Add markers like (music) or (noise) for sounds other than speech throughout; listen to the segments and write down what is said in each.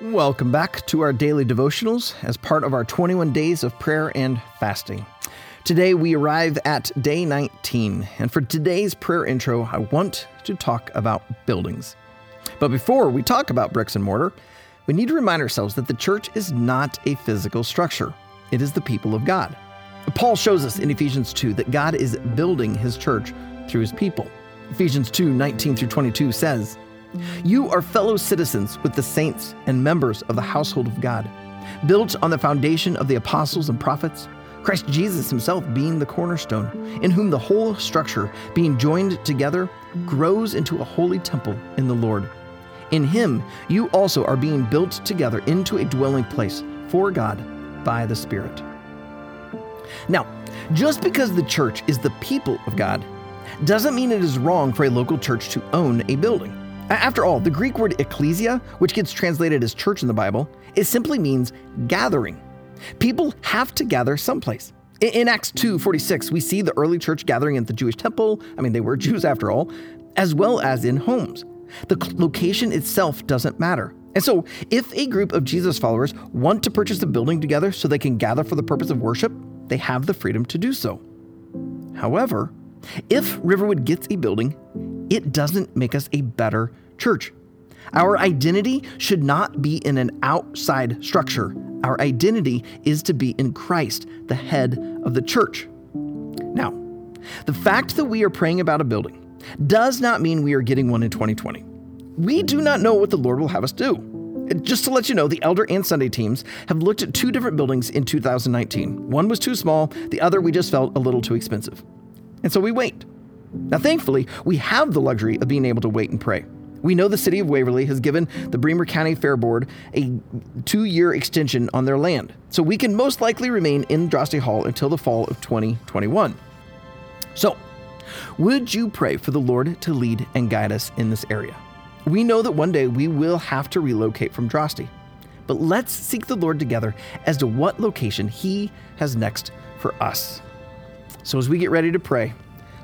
Welcome back to our daily devotionals as part of our 21 days of prayer and fasting. Today we arrive at day 19, and for today's prayer intro, I want to talk about buildings. But before we talk about bricks and mortar, we need to remind ourselves that the church is not a physical structure, it is the people of God. Paul shows us in Ephesians 2 that God is building his church through his people. Ephesians 2 19 through 22 says, you are fellow citizens with the saints and members of the household of God, built on the foundation of the apostles and prophets, Christ Jesus himself being the cornerstone, in whom the whole structure, being joined together, grows into a holy temple in the Lord. In him, you also are being built together into a dwelling place for God by the Spirit. Now, just because the church is the people of God doesn't mean it is wrong for a local church to own a building. After all, the Greek word ecclesia, which gets translated as church in the Bible, it simply means gathering. People have to gather someplace. In Acts 2:46, we see the early church gathering at the Jewish temple. I mean, they were (laughs) Jews after all, as well as in homes. The location itself doesn't matter. And so, if a group of Jesus followers want to purchase a building together so they can gather for the purpose of worship, they have the freedom to do so. However, if Riverwood gets a building, it doesn't make us a better church. Our identity should not be in an outside structure. Our identity is to be in Christ, the head of the church. Now, the fact that we are praying about a building does not mean we are getting one in 2020. We do not know what the Lord will have us do. Just to let you know, the Elder and Sunday teams have looked at two different buildings in 2019. One was too small, the other we just felt a little too expensive. And so we wait. Now, thankfully, we have the luxury of being able to wait and pray. We know the city of Waverly has given the Bremer County Fair Board a two year extension on their land, so we can most likely remain in Drosty Hall until the fall of 2021. So, would you pray for the Lord to lead and guide us in this area? We know that one day we will have to relocate from Drosty, but let's seek the Lord together as to what location He has next for us. So, as we get ready to pray,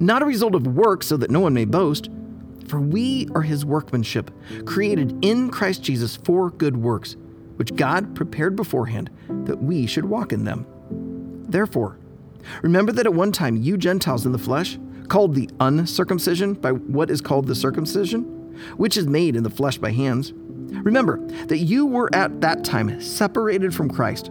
not a result of work so that no one may boast. For we are his workmanship, created in Christ Jesus for good works, which God prepared beforehand that we should walk in them. Therefore, remember that at one time you Gentiles in the flesh, called the uncircumcision by what is called the circumcision, which is made in the flesh by hands, remember that you were at that time separated from Christ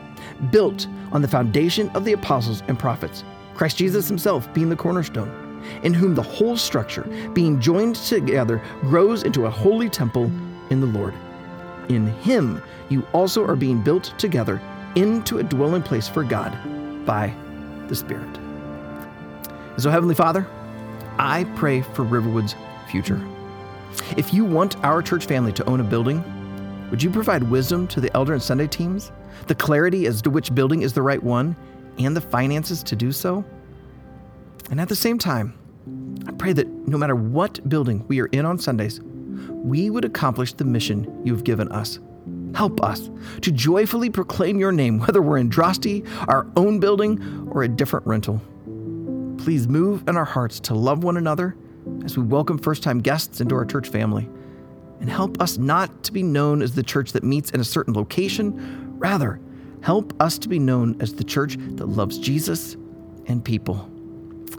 built on the foundation of the apostles and prophets, Christ Jesus himself being the cornerstone, in whom the whole structure, being joined together, grows into a holy temple in the Lord. In him you also are being built together into a dwelling place for God by the Spirit. so, Heavenly Father, I pray for Riverwood's future. If you want our church family to own a building, would you provide wisdom to the elder and Sunday teams, the clarity as to which building is the right one, and the finances to do so? And at the same time, I pray that no matter what building we are in on Sundays, we would accomplish the mission you have given us. Help us to joyfully proclaim your name, whether we're in Drosty, our own building, or a different rental. Please move in our hearts to love one another as we welcome first time guests into our church family. And help us not to be known as the church that meets in a certain location. Rather, help us to be known as the church that loves Jesus and people.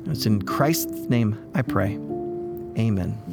It's in Christ's name I pray. Amen.